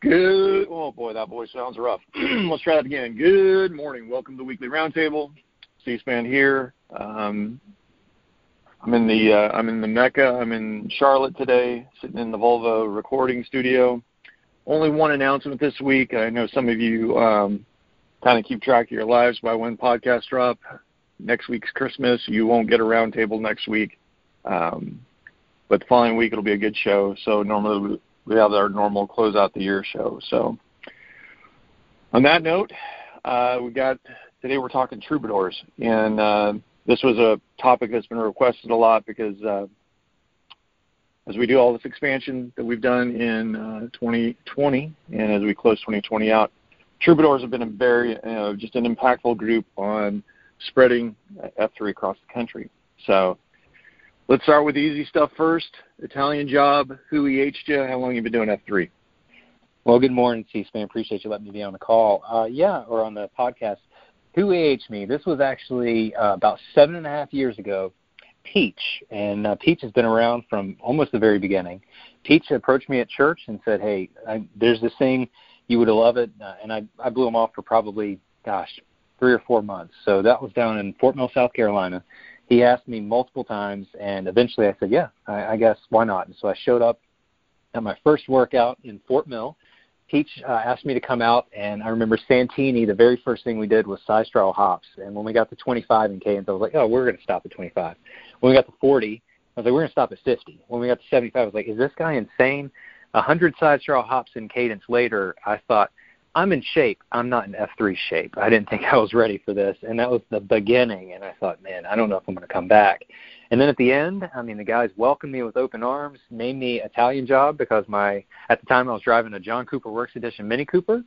Good. Oh boy, that voice sounds rough. Let's try that again. Good morning. Welcome to the weekly roundtable. C-SPAN here. Um, I'm in the uh, I'm in the Mecca. I'm in Charlotte today, sitting in the Volvo recording studio. Only one announcement this week. I know some of you um, kind of keep track of your lives by when podcasts drop. Next week's Christmas. You won't get a roundtable next week, um, but the following week it'll be a good show. So normally we have our normal close out the year show. So on that note, uh, we got today we're talking truebadours, and uh, this was a topic that's been requested a lot because uh, as we do all this expansion that we've done in uh, 2020, and as we close 2020 out, truebadours have been a very uh, just an impactful group on spreading F3 across the country. So Let's start with the easy stuff first. Italian job. Who EH'd you? How long you been doing F3? Well, good morning, C-SPAN. Appreciate you letting me be on the call. Uh, yeah, or on the podcast. Who EH'd me? This was actually uh, about seven and a half years ago. Peach, and uh, Peach has been around from almost the very beginning. Peach approached me at church and said, "Hey, I, there's this thing, you would love it," uh, and I I blew him off for probably, gosh, three or four months. So that was down in Fort Mill, South Carolina he asked me multiple times, and eventually I said, "Yeah, I, I guess why not?" And so I showed up at my first workout in Fort Mill. Peach uh, asked me to come out, and I remember Santini. The very first thing we did was side straddle hops, and when we got to 25 in cadence, I was like, "Oh, we're going to stop at 25." When we got to 40, I was like, "We're going to stop at 50." When we got to 75, I was like, "Is this guy insane?" A hundred side straddle hops in cadence later, I thought, I'm in shape. I'm not in F3 shape. I didn't think I was ready for this, and that was the beginning. And I thought, man, I don't know if I'm going to come back. And then at the end, I mean, the guys welcomed me with open arms, named me Italian Job because my at the time I was driving a John Cooper Works Edition Mini Cooper.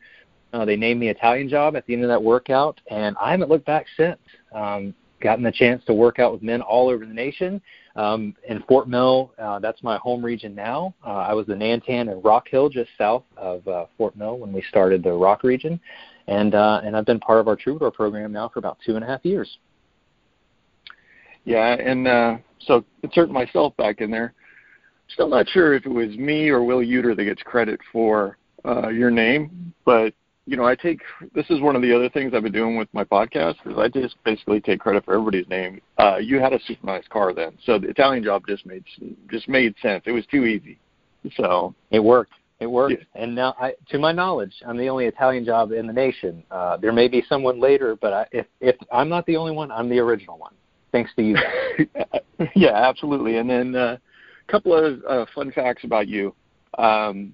Uh, they named me Italian Job at the end of that workout, and I haven't looked back since. Um, gotten the chance to work out with men all over the nation. Um, in Fort Mill, uh, that's my home region now. Uh, I was the Nantan and Rock Hill, just south of uh, Fort Mill, when we started the Rock region, and uh, and I've been part of our Truebadour program now for about two and a half years. Yeah, and uh, so insert myself back in there. Still not sure if it was me or Will Uter that gets credit for uh, your name, but you know, I take this is one of the other things I've been doing with my podcast is I just basically take credit for everybody's name. Uh, you had a super nice car then, so the Italian job just made just made sense. It was too easy, so it worked. It worked, yeah. and now, I, to my knowledge, I'm the only Italian job in the nation. Uh, there may be someone later, but I, if if I'm not the only one, I'm the original one. Thanks to you. yeah, absolutely. And then a uh, couple of uh, fun facts about you. Um,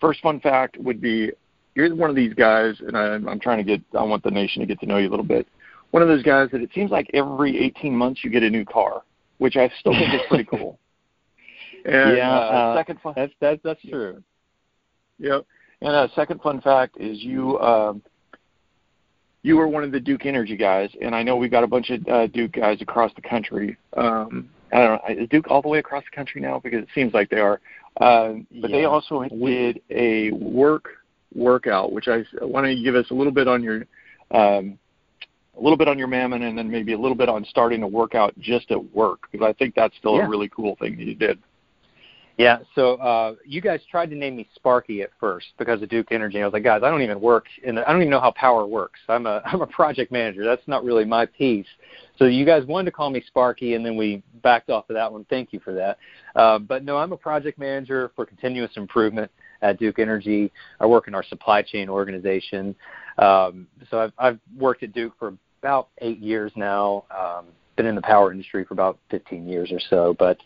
first fun fact would be you're one of these guys, and I, I'm trying to get. I want the nation to get to know you a little bit. One of those guys that it seems like every 18 months you get a new car, which I still think is pretty cool. And, yeah, uh, uh, second fun. That's that's that's true. Yep. And a second fun fact is you. Um, you were one of the Duke Energy guys, and I know we've got a bunch of uh, Duke guys across the country. Um, I don't know, is Duke all the way across the country now? Because it seems like they are. Uh, but yeah. they also did a work workout, which I why don't you give us a little bit on your um, a little bit on your mammon, and then maybe a little bit on starting a workout just at work, because I think that's still yeah. a really cool thing that you did. Yeah, so uh, you guys tried to name me Sparky at first because of Duke Energy. I was like, guys, I don't even work, and I don't even know how power works. I'm a I'm a project manager. That's not really my piece. So you guys wanted to call me Sparky, and then we backed off of that one. Thank you for that. Uh, but no, I'm a project manager for continuous improvement at Duke Energy. I work in our supply chain organization. Um, so I've, I've worked at Duke for about eight years now. Um, been in the power industry for about 15 years or so. But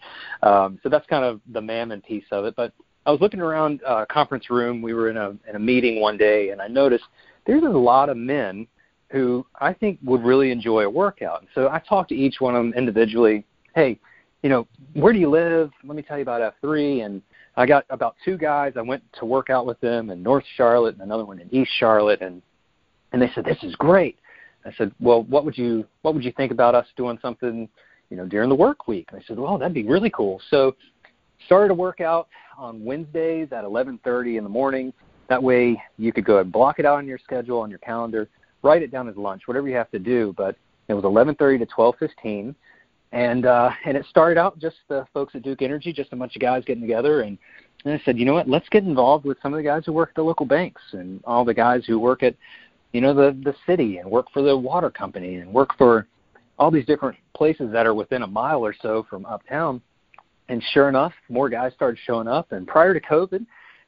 um, so that's kind of the mammon piece of it. But I was looking around a uh, conference room. We were in a in a meeting one day, and I noticed there's a lot of men who I think would really enjoy a workout. And so I talked to each one of them individually. Hey, you know, where do you live? Let me tell you about F3. And I got about two guys. I went to work out with them in North Charlotte and another one in East Charlotte, and and they said this is great. I said, well, what would you what would you think about us doing something, you know, during the work week? And they said, well, that'd be really cool. So started a workout on Wednesdays at 11:30 in the morning. That way you could go and block it out on your schedule on your calendar, write it down as lunch, whatever you have to do. But it was 11:30 to 12:15, and uh, and it started out just the folks at Duke Energy, just a bunch of guys getting together. And, and I said, you know what? Let's get involved with some of the guys who work at the local banks and all the guys who work at you know the the city and work for the water company and work for all these different places that are within a mile or so from uptown and sure enough more guys started showing up and prior to covid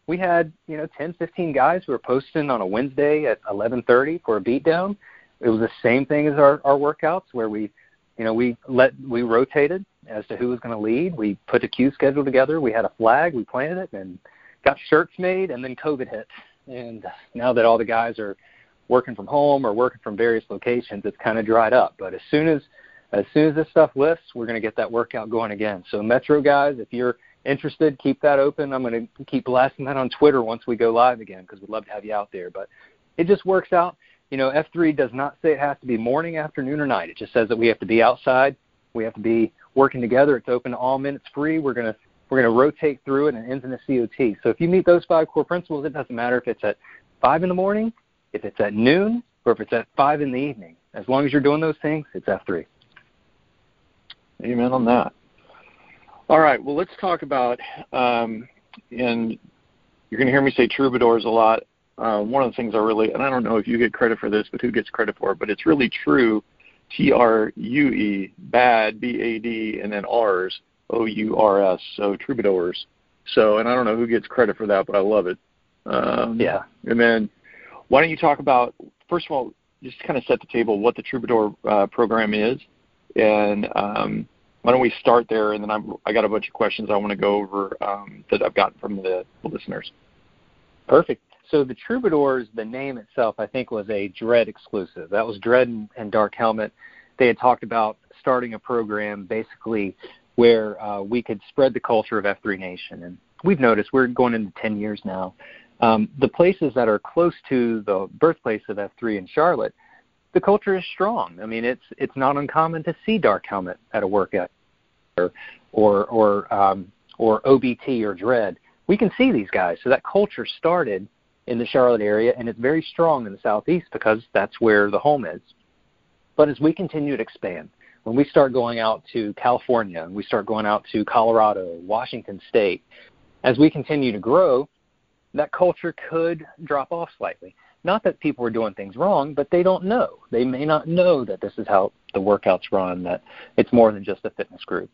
we had you know 10 15 guys who were posting on a wednesday at 11:30 for a beatdown it was the same thing as our our workouts where we you know we let we rotated as to who was going to lead we put a Q schedule together we had a flag we planted it and got shirts made and then covid hit and now that all the guys are working from home or working from various locations, it's kind of dried up. But as soon as as soon as this stuff lifts, we're going to get that workout going again. So Metro guys, if you're interested, keep that open. I'm going to keep blasting that on Twitter once we go live again because we'd love to have you out there. But it just works out. You know, F3 does not say it has to be morning, afternoon, or night. It just says that we have to be outside. We have to be working together. It's open all minutes free. We're going to we're to rotate through it and it ends in a COT. So if you meet those five core principles, it doesn't matter if it's at five in the morning if it's at noon or if it's at 5 in the evening. As long as you're doing those things, it's F3. Amen on that. All right, well, let's talk about, um, and you're going to hear me say truebadours a lot. Uh, one of the things I really, and I don't know if you get credit for this, but who gets credit for it, but it's really true. T R U E, bad, B A D, and then R's, O U R S. So truebadours. So, and I don't know who gets credit for that, but I love it. Um, yeah. And then why don't you talk about, first of all, just kind of set the table what the Truebadour uh, program is, and um, why don't we start there? And then I'm, I got a bunch of questions I want to go over um, that I've gotten from the listeners. Perfect. So the Truebadours, the name itself, I think was a Dread exclusive. That was Dread and, and Dark Helmet. They had talked about starting a program basically where uh, we could spread the culture of F3 Nation. And we've noticed we're going into 10 years now um, the places that are close to the birthplace of F3 in Charlotte, the culture is strong. I mean, it's it's not uncommon to see Dark Helmet at a workout, or or or, um, or OBT or Dread. We can see these guys. So that culture started in the Charlotte area, and it's very strong in the southeast because that's where the home is. But as we continue to expand, when we start going out to California, and we start going out to Colorado, Washington State, as we continue to grow, that culture could drop off slightly. Not that people are doing things wrong, but they don't know. They may not know that this is how the workouts run, that it's more than just a fitness group.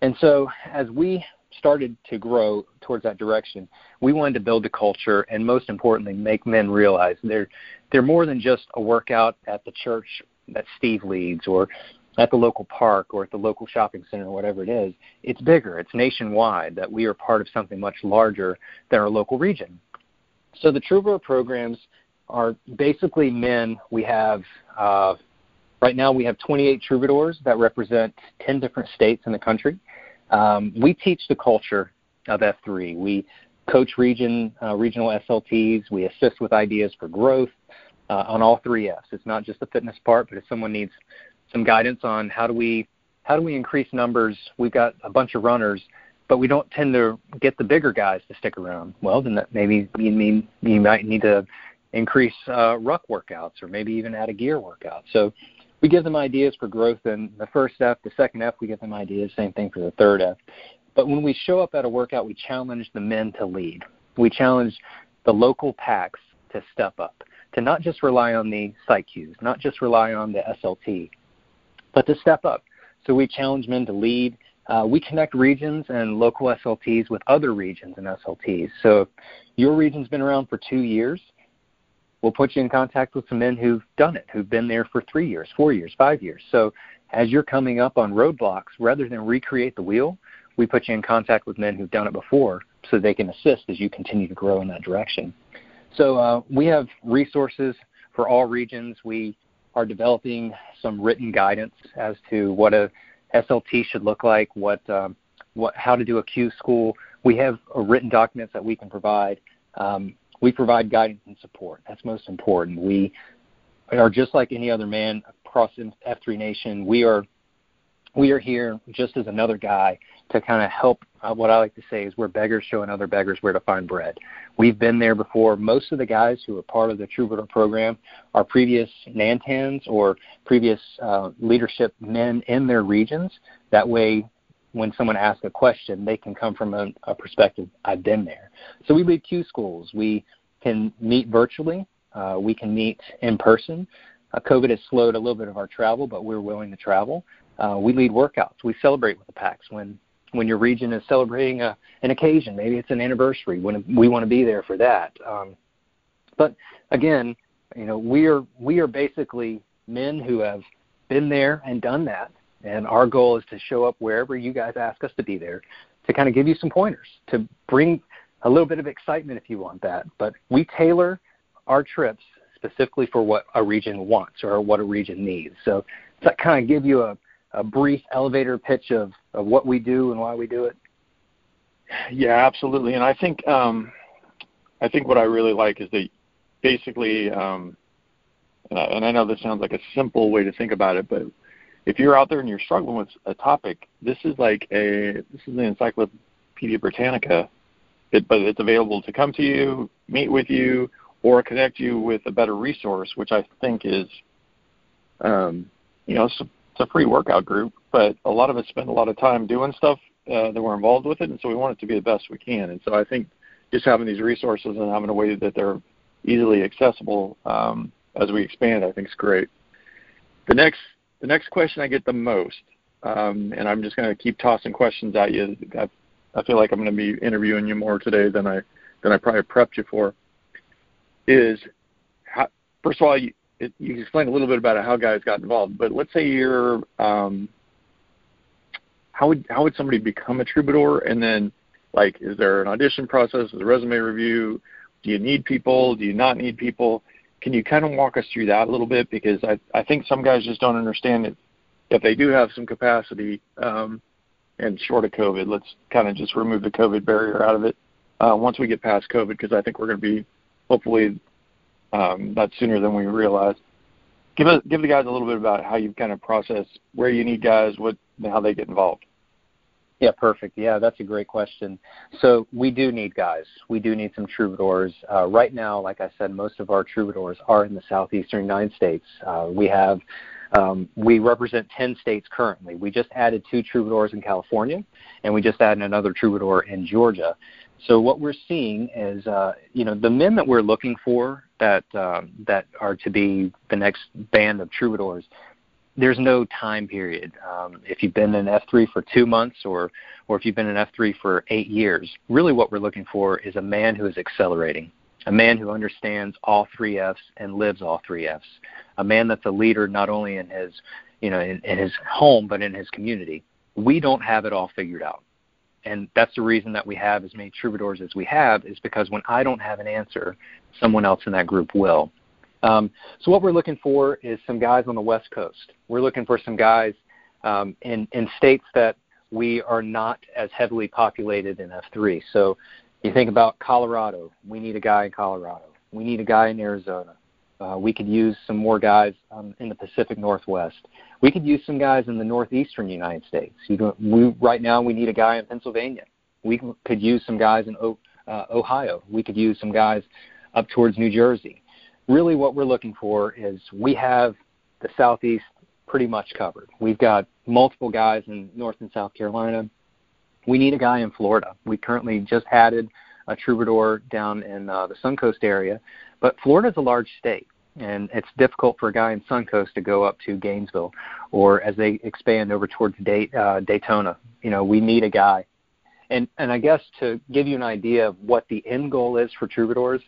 And so as we started to grow towards that direction, we wanted to build a culture and most importantly make men realize they're they're more than just a workout at the church that Steve leads or at the local park or at the local shopping center or whatever it is, it's bigger. It's nationwide, that we are part of something much larger than our local region. So the Truebadour programs are basically men. We have uh, right now we have 28 truebadours that represent 10 different states in the country. Um, we teach the culture of F3. We coach region uh, regional SLTs. We assist with ideas for growth uh, on all three Fs. It's not just the fitness part, but if someone needs some guidance on how do we how do we increase numbers, we've got a bunch of runners, but we don't tend to get the bigger guys to stick around. Well, then that maybe you mean you might need to increase uh, ruck workouts or maybe even add a gear workout. So we give them ideas for growth in the first F. The second F, we give them ideas. Same thing for the third F. But when we show up at a workout, we challenge the men to lead. We challenge the local PAX to step up, to not just rely on the site cues, not just rely on the SLT, but to step up. So we challenge men to lead. Uh, we connect regions and local SLTs with other regions and SLTs. So your region's been around for two years, we'll put you in contact with some men who've done it, who've been there for three years, four years, five years. So as you're coming up on roadblocks, rather than recreate the wheel, we put you in contact with men who've done it before so they can assist as you continue to grow in that direction. So uh, we have resources for all regions. We are developing some written guidance as to what a SLT should look like, what, um, what, how to do a Q school. We have written documents that we can provide. Um, we provide guidance and support. That's most important. We are just like any other man across F3 Nation. We are we are here just as another guy to kind of help. Uh, what I like to say is we're beggars showing other beggars where to find bread. We've been there before. Most of the guys who are part of the Truebadour program are previous Nantans or previous uh, leadership men in their regions. That way, when someone asks a question, they can come from a, a perspective, I've been there. So we lead Q schools. We can meet virtually. Uh, we can meet in person. Uh, COVID has slowed a little bit of our travel, but we're willing to travel. Uh, we lead workouts. We celebrate with the PAX when when your region is celebrating a, an occasion. Maybe it's an anniversary. When we want to be there for that. Um, but again, you know, we are we are basically men who have been there and done that, and our goal is to show up wherever you guys ask us to be there, to kind of give you some pointers, to bring a little bit of excitement if you want that. But we tailor our trips specifically for what a region wants or what a region needs. So to kind of give you a a brief elevator pitch of, of what we do and why we do it? Yeah, absolutely. And I think um, I think what I really like is that basically, um, and I know this sounds like a simple way to think about it, but if you're out there and you're struggling with a topic, this is like a this is an Encyclopedia Britannica, it, but it's available to come to you, meet with you, or connect you with a better resource, which I think is, um, you know, it's a free workout group, but a lot of us spend a lot of time doing stuff uh, that we're involved with it, and so we want it to be the best we can. And so I think just having these resources and having a way that they're easily accessible um, as we expand, I think is great. The next the next question I get the most, um, and I'm just going to keep tossing questions at you. I, I feel like I'm going to be interviewing you more today than I than I probably prepped you for. Is how, first of all, you, it, you explained a little bit about how guys got involved, but let's say you're um, how would how would somebody become a truebadour, and then like is there an audition process, is a resume review? Do you need people? Do you not need people? Can you kind of walk us through that a little bit because I I think some guys just don't understand it. If they do have some capacity, um, and short of COVID, let's kind of just remove the COVID barrier out of it. Uh, once we get past COVID, because I think we're going to be hopefully um, sooner than we realize. Give us, give the guys a little bit about how you've kind of process where you need guys, what how they get involved. Yeah, perfect. Yeah, that's a great question. So we do need guys. We do need some truebadours. Uh, right now, like I said, most of our truebadours are in the southeastern nine States. Uh, we have um, we represent 10 states currently. We just added two truebadours in California, and we just added another truebadour in Georgia. So what we're seeing is, uh, you know, the men that we're looking for that um, that are to be the next band of truebadours. There's no time period. Um, if you've been in F3 for two months, or or if you've been in F3 for eight years, really what we're looking for is a man who is accelerating, a man who understands all three Fs and lives all three Fs, a man that's a leader not only in his, you know, in, in his home but in his community. We don't have it all figured out and that's the reason that we have as many truebadours as we have is because when I don't have an answer, someone else in that group will. Um, so what we're looking for is some guys on the West Coast. We're looking for some guys um, in in states that we are not as heavily populated in F3. So you think about Colorado. We need a guy in Colorado. We need a guy in Arizona. Uh, we could use some more guys um, in the Pacific Northwest. We could use some guys in the northeastern United States. You we, right now, we need a guy in Pennsylvania. We could use some guys in o, uh, Ohio. We could use some guys up towards New Jersey. Really, what we're looking for is we have the Southeast pretty much covered. We've got multiple guys in North and South Carolina. We need a guy in Florida. We currently just added a troubadour down in uh, the Suncoast area, but Florida is a large state and it's difficult for a guy in Suncoast to go up to Gainesville, or as they expand over towards Day, uh, Daytona. You know, we need a guy, and and I guess to give you an idea of what the end goal is for Truebadours,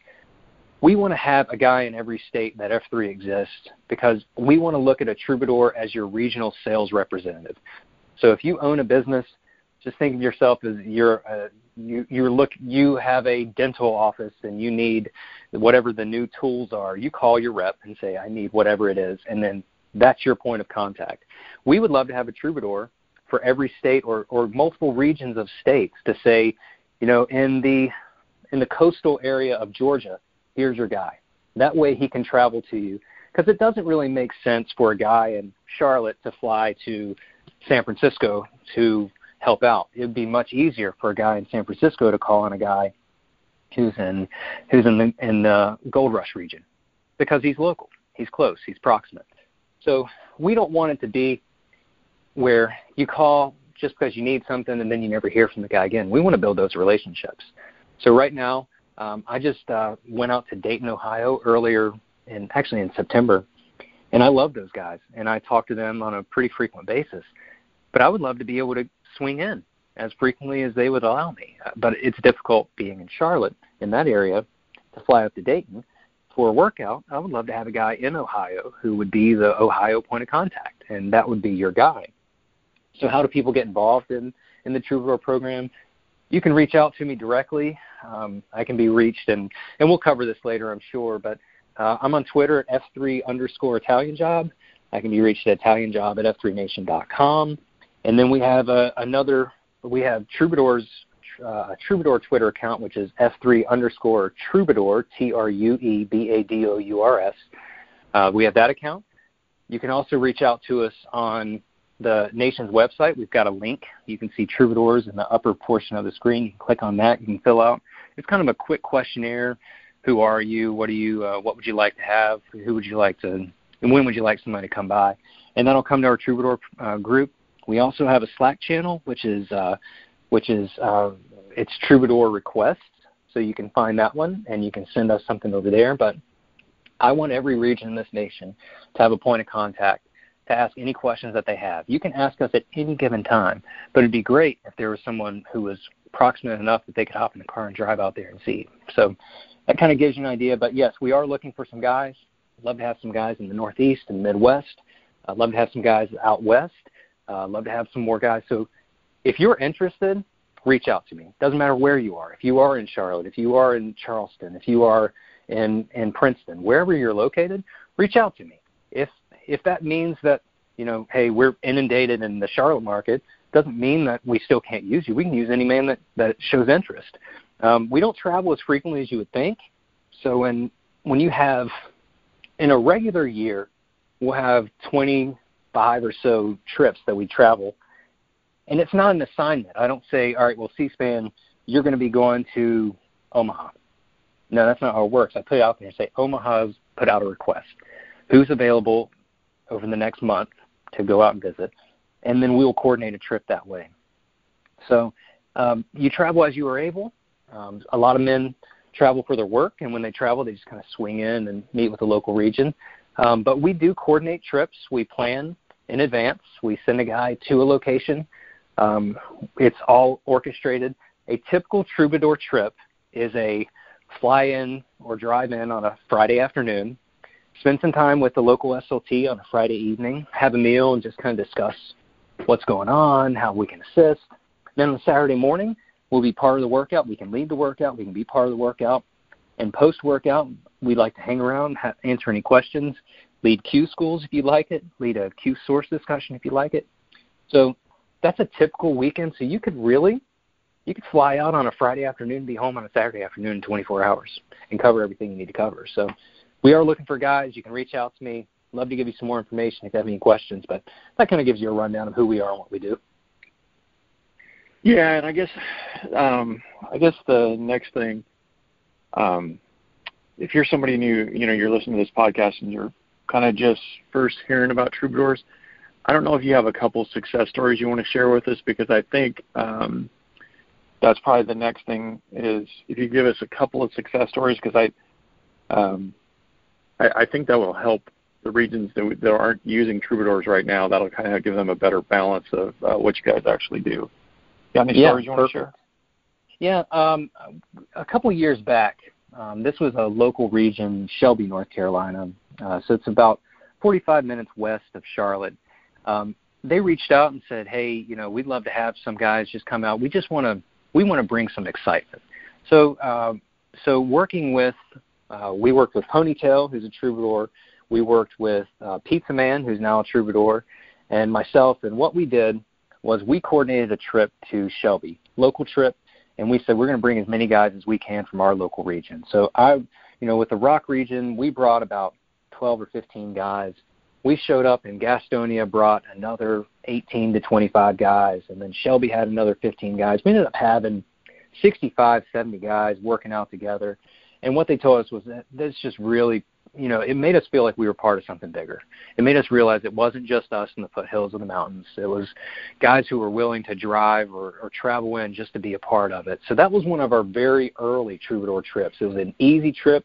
we want to have a guy in every state that F3 exists because we want to look at a Truebadour as your regional sales representative. So if you own a business, just think of yourself as uh, you're a, you you look you have a dental office and you need whatever the new tools are you call your rep and say i need whatever it is and then that's your point of contact we would love to have a truebadour for every state or or multiple regions of states to say you know in the in the coastal area of georgia here's your guy that way he can travel to you because it doesn't really make sense for a guy in charlotte to fly to san francisco to help out. It would be much easier for a guy in San Francisco to call on a guy who's in who's in the in the Gold Rush region because he's local, he's close, he's proximate. So we don't want it to be where you call just because you need something and then you never hear from the guy again. We want to build those relationships. So right now, um, I just uh, went out to Dayton, Ohio earlier, in actually in September, and I love those guys, and I talk to them on a pretty frequent basis. But I would love to be able to swing in as frequently as they would allow me. Uh, but it's difficult being in Charlotte in that area to fly up to Dayton for a workout. I would love to have a guy in Ohio who would be the Ohio point of contact, and that would be your guy. So, how do people get involved in in the Truebadour program? You can reach out to me directly. Um, I can be reached, and and we'll cover this later, I'm sure. But uh, I'm on Twitter at f3 underscore Italian Job. I can be reached at ItalianJob at f3nation.com. And then we have uh, another, we have Truebadour's uh, Truebadour Twitter account, which is F3 underscore Truebadour, T R U E B A D O U R S. Uh, we have that account. You can also reach out to us on the nation's website. We've got a link. You can see Truebadours in the upper portion of the screen. You can click on that. You can fill out. It's kind of a quick questionnaire. Who are you? What do you? Uh, what would you like to have? Who would you like to? And when would you like somebody to come by? And that'll come to our Truebadour uh, group. We also have a Slack channel, which is uh, which is uh, it's Truebadour requests, so you can find that one and you can send us something over there. But I want every region in this nation to have a point of contact to ask any questions that they have. You can ask us at any given time, but it'd be great if there was someone who was proximate enough that they could hop in the car and drive out there and see. So that kind of gives you an idea. But yes, we are looking for some guys. Love to have some guys in the Northeast and Midwest. I'd love to have some guys out west. Uh, love to have some more guys. So if you're interested, reach out to me. Doesn't matter where you are. If you are in Charlotte, if you are in Charleston, if you are in in Princeton, wherever you're located, reach out to me. If if that means that you know, hey, we're inundated in the Charlotte market, doesn't mean that we still can't use you. We can use any man that that shows interest. Um, we don't travel as frequently as you would think. So when when you have in a regular year, we'll have 25 or so trips that we travel. And it's not an assignment. I don't say, all right, well, C-SPAN, you're going to be going to Omaha. No, that's not how it works. I put it out there and say, Omaha's put out a request. Who's available over the next month to go out and visit? And then we'll coordinate a trip that way. So um, you travel as you are able. Um, a lot of men travel for their work, and when they travel, they just kind of swing in and meet with the local region. Um, but we do coordinate trips. We plan in advance. We send a guy to a location. Um, it's all orchestrated. A typical truebadour trip is a fly in or drive in on a Friday afternoon, spend some time with the local SLT on a Friday evening, have a meal, and just kind of discuss what's going on, how we can assist. Then on Saturday morning, we'll be part of the workout. We can lead the workout. We can be part of the workout. And post workout, we'd like to hang around, ha- answer any questions, lead Q schools if you like it, lead a Q source discussion if you like it. So that's a typical weekend. So you could really, you could fly out on a Friday afternoon, be home on a Saturday afternoon in 24 hours, and cover everything you need to cover. So we are looking for guys. You can reach out to me. Love to give you some more information if you have any questions. But that kind of gives you a rundown of who we are and what we do. Yeah, and I guess um, I guess the next thing, um, if you're somebody new, you know, you're listening to this podcast and you're kind of just first hearing about truebadours, I don't know if you have a couple success stories you want to share with us because I think um, that's probably the next thing is if you give us a couple of success stories because I, um, I I think that will help the regions that, that aren't using truebadours right now. That'll kind of give them a better balance of uh, what you guys actually do. Got any yeah, stories you want to share? Yeah, um, a couple years back, um, this was a local region, Shelby, North Carolina. Uh, so it's about 45 minutes west of Charlotte. Um, they reached out and said, "Hey, you know, we'd love to have some guys just come out. We just want to, we want to bring some excitement." So, uh, so working with, uh, we worked with Ponytail, who's a truebadour. We worked with uh, Pizza Man, who's now a truebadour, and myself. And what we did was we coordinated a trip to Shelby, local trip, and we said we're going to bring as many guys as we can from our local region. So I, you know, with the Rock region, we brought about 12 or 15 guys. We showed up and Gastonia brought another 18 to 25 guys, and then Shelby had another 15 guys. We ended up having 65, 70 guys working out together. And what they told us was that this just really you know, it made us feel like we were part of something bigger. It made us realize it wasn't just us in the foothills of the mountains. It was guys who were willing to drive or, or travel in just to be a part of it. So that was one of our very early truebadour trips. It was an easy trip.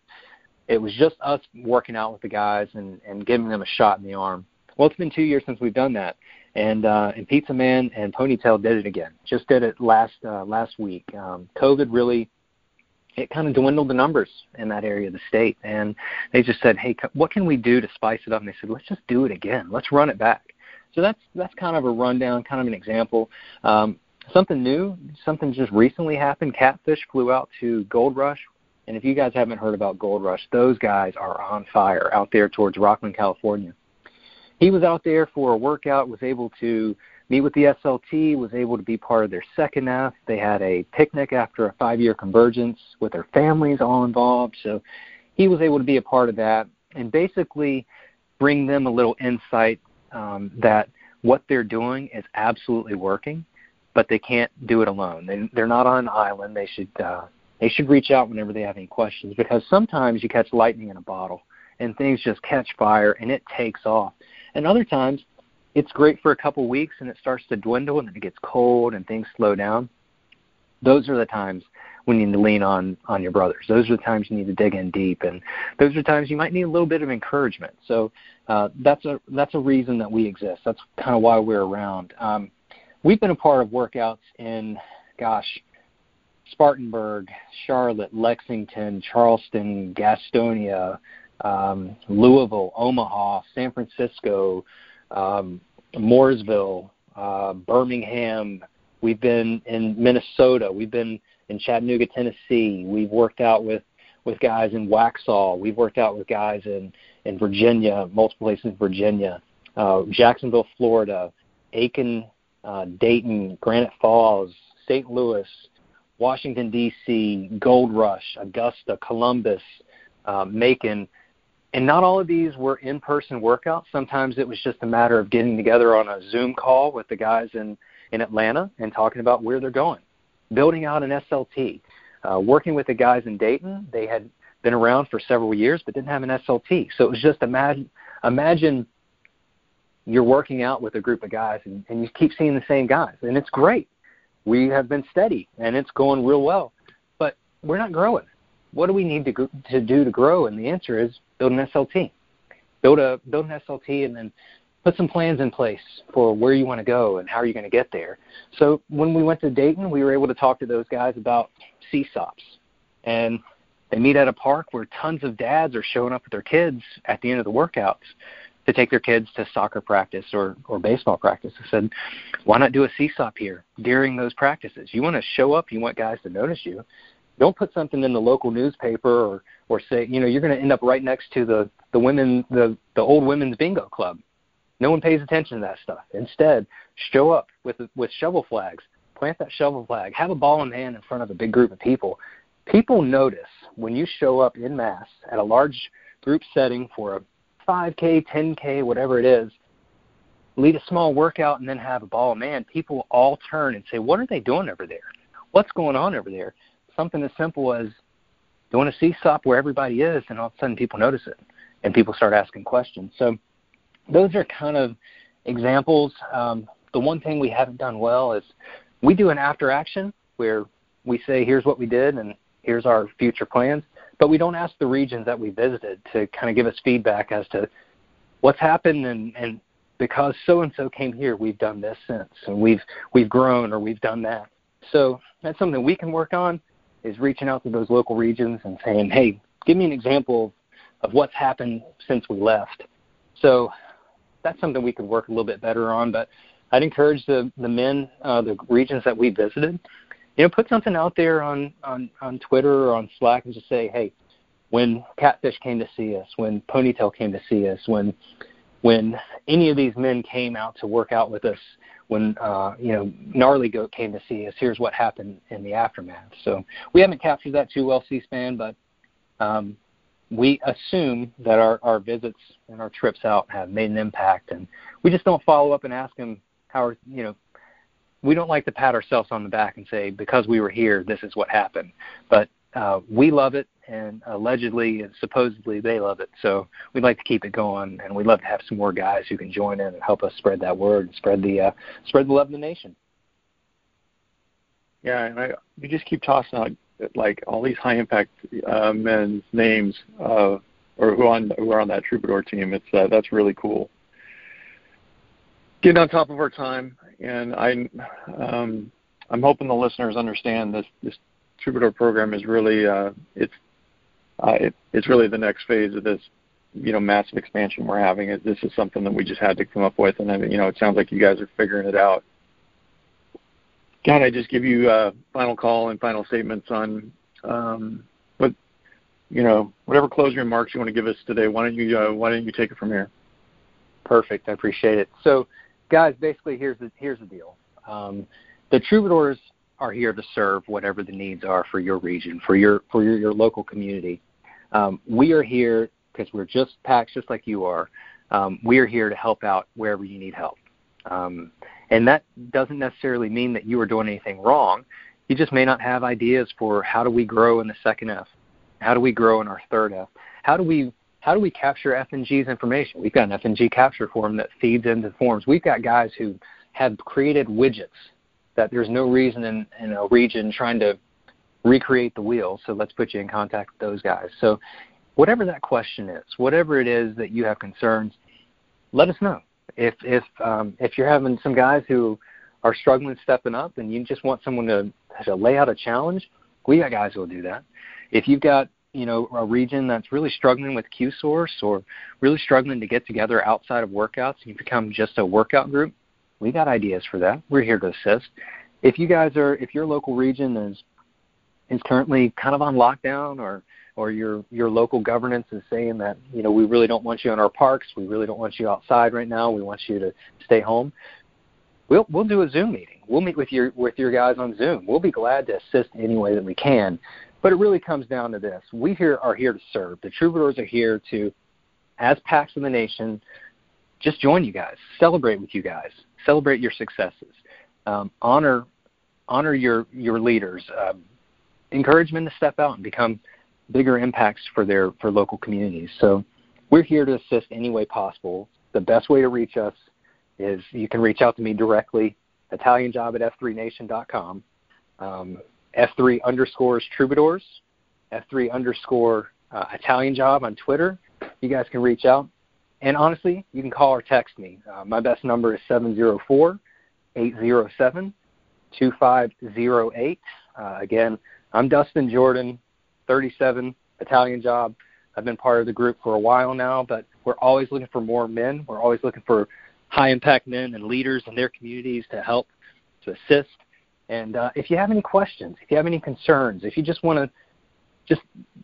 It was just us working out with the guys and, and giving them a shot in the arm. Well, it's been two years since we've done that, and uh, and Pizza Man and Ponytail did it again. Just did it last uh, last week. Um, COVID really it kind of dwindled the numbers in that area of the state. And they just said, hey, what can we do to spice it up? And they said, let's just do it again. Let's run it back. So that's that's kind of a rundown, kind of an example. Um, something new, something just recently happened. Catfish flew out to Gold Rush, and if you guys haven't heard about Gold Rush, those guys are on fire out there towards Rocklin, California. He was out there for a workout, was able to meet with the SLT, was able to be part of their second F. They had a picnic after a five year convergence with their families all involved. So he was able to be a part of that and basically bring them a little insight um, that what they're doing is absolutely working, but they can't do it alone. They, they're not on an island. They should uh, they should reach out whenever they have any questions because sometimes you catch lightning in a bottle and things just catch fire and it takes off. And other times it's great for a couple weeks and it starts to dwindle and then it gets cold and things slow down. Those are the times when you need to lean on on your brothers. Those are the times you need to dig in deep, and those are times you might need a little bit of encouragement. So uh, that's a that's a reason that we exist. That's kind of why we're around. Um, we've been a part of workouts in, gosh, Spartanburg, Charlotte, Lexington, Charleston, Gastonia, um, Louisville, Omaha, San Francisco, um, Mooresville, uh, Birmingham. We've been in Minnesota. We've been in Chattanooga, Tennessee. We've worked out with with guys in Waxhaw. We've worked out with guys in in Virginia, multiple places in Virginia, uh, Jacksonville, Florida, Aiken, uh, Dayton, Granite Falls, St. Louis, Washington D.C., Gold Rush, Augusta, Columbus, uh, Macon and not all of these were in person workouts. Sometimes it was just a matter of getting together on a Zoom call with the guys in, in Atlanta and talking about where they're going, building out an SLT. Uh, working with the guys in Dayton, they had been around for several years but didn't have an SLT. So it was just imagine, imagine you're working out with a group of guys and, and you keep seeing the same guys, and it's great. We have been steady and it's going real well, but we're not growing what do we need to to do to grow? And the answer is build an SLT. Build a build an SLT and then put some plans in place for where you want to go and how are you going to get there. So when we went to Dayton, we were able to talk to those guys about CSAUPs. And they meet at a park where tons of dads are showing up with their kids at the end of the workouts to take their kids to soccer practice or, or baseball practice. I said, why not do a CSAUP here during those practices? You want to show up, you want guys to notice you. Don't put something in the local newspaper or, or say, you know, you're going to end up right next to the, the women, the, the old women's bingo club. No one pays attention to that stuff. Instead, show up with, with shovel flags, plant that shovel flag, have a ball in hand in front of a big group of people. People notice when you show up in mass at a large group setting for a 5K, 10K, whatever it is, lead a small workout and then have a ball. Man, people all turn and say, "What are they doing over there? What's going on over there?" Something as simple as doing a CSAUP where everybody is, and all of a sudden people notice it, and people start asking questions. So those are kind of examples. Um, the one thing we haven't done well is we do an after action where we say, "Here's what we did," and here's our future plans but we don't ask the regions that we visited to kind of give us feedback as to what's happened and, and because so and so came here, we've done this since, and we've we've grown or we've done that. So that's something we can work on is reaching out to those local regions and saying, hey, give me an example of what's happened since we left. So that's something we could work a little bit better on. But I'd encourage the the men, uh, the regions that we visited, you know, put something out there on on on Twitter or on Slack and just say, hey, when Catfish came to see us, when Ponytail came to see us, when when any of these men came out to work out with us, when uh, you know Gnarly Goat came to see us, here's what happened in the aftermath. So we haven't captured that too well, C-SPAN, but um, we assume that our, our visits and our trips out have made an impact, and we just don't follow up and ask them how are you know we don't like to pat ourselves on the back and say because we were here, this is what happened. But uh, we love it, and allegedly and supposedly they love it. So we'd like to keep it going, and we'd love to have some more guys who can join in and help us spread that word and spread the uh, spread the love of the nation. Yeah, and I, you just keep tossing out like all these high impact uh, men's names, uh, or who on who are on that truebadour team. It's uh, that's really cool getting on top of our time, and I, um, I'm hoping the listeners understand this. This Truebadour program is really uh, it's it, it's really the next phase of this, you know, massive expansion we're having. This is something that we just had to come up with, and you know, it sounds like you guys are figuring it out. Can I just give you a final call and final statements on um, what you know, whatever closing remarks you want to give us today? Why don't you uh, Why don't you take it from here? Perfect. I appreciate it. So guys, basically here's the here's the deal. Um, the truebadours are here to serve whatever the needs are for your region, for your for your, your local community. Um, we are here because we're just PAX just like you are. Um, we are here to help out wherever you need help. Um, and that doesn't necessarily mean that you are doing anything wrong. You just may not have ideas for how do we grow in the second F? How do we grow in our third F? How do we how do we capture FNG's information? We've got an FNG capture form that feeds into forms. We've got guys who have created widgets that there's no reason in, in a region trying to recreate the wheel. So let's put you in contact with those guys. So whatever that question is, whatever it is that you have concerns, let us know. If if um, if you're having some guys who are struggling stepping up and you just want someone to, to lay out a challenge, we got guys who will do that. If you've got you know a region that's really struggling with Q source or really struggling to get together outside of workouts, and you become just a workout group. We got ideas for that. We're here to assist. If you guys are, if your local region is is currently kind of on lockdown, or or your your local governance is saying that you know we really don't want you in our parks, we really don't want you outside right now, we want you to stay home. We'll we'll do a Zoom meeting. We'll meet with your with your guys on Zoom. We'll be glad to assist any way that we can. But it really comes down to this. We here are here to serve. The truebadours are here to, as PAX of the nation, just join you guys, celebrate with you guys, celebrate your successes, um, honor honor your your leaders, um, encourage them to step out and become bigger impacts for their for local communities. So we're here to assist any way possible. The best way to reach us is you can reach out to me directly, ItalianJob at f3nation.com. Um, F3 underscores truebadours, F3 underscore uh, Italian job on Twitter. You guys can reach out. And honestly, you can call or text me. Uh, my best number is 704 807 2508. Uh, again, I'm Dustin Jordan, 37, Italian job. I've been part of the group for a while now, but We're always looking for more men. We're always looking for high impact men and leaders in their communities to help, to assist. And uh, if you have any questions, if you have any concerns, if you just want to just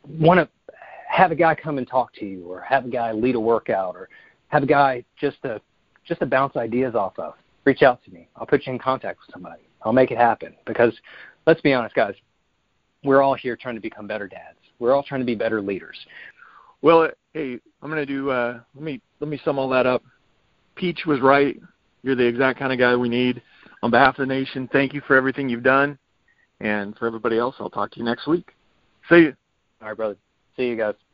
want to have a guy come and talk to you, or have a guy lead a workout, or have a guy just to just to bounce ideas off of, reach out to me. I'll put you in contact with somebody. I'll make it happen. Because let's be honest, guys, we're all here trying to become better dads. We're all trying to be better leaders. Well, hey, I'm to do. Uh, let me let me sum all that up. Peach was right. You're the exact kind of guy we need. On behalf of the nation, thank you for everything you've done. And for everybody else, I'll talk to you next week. See you. All right, brother. See you guys.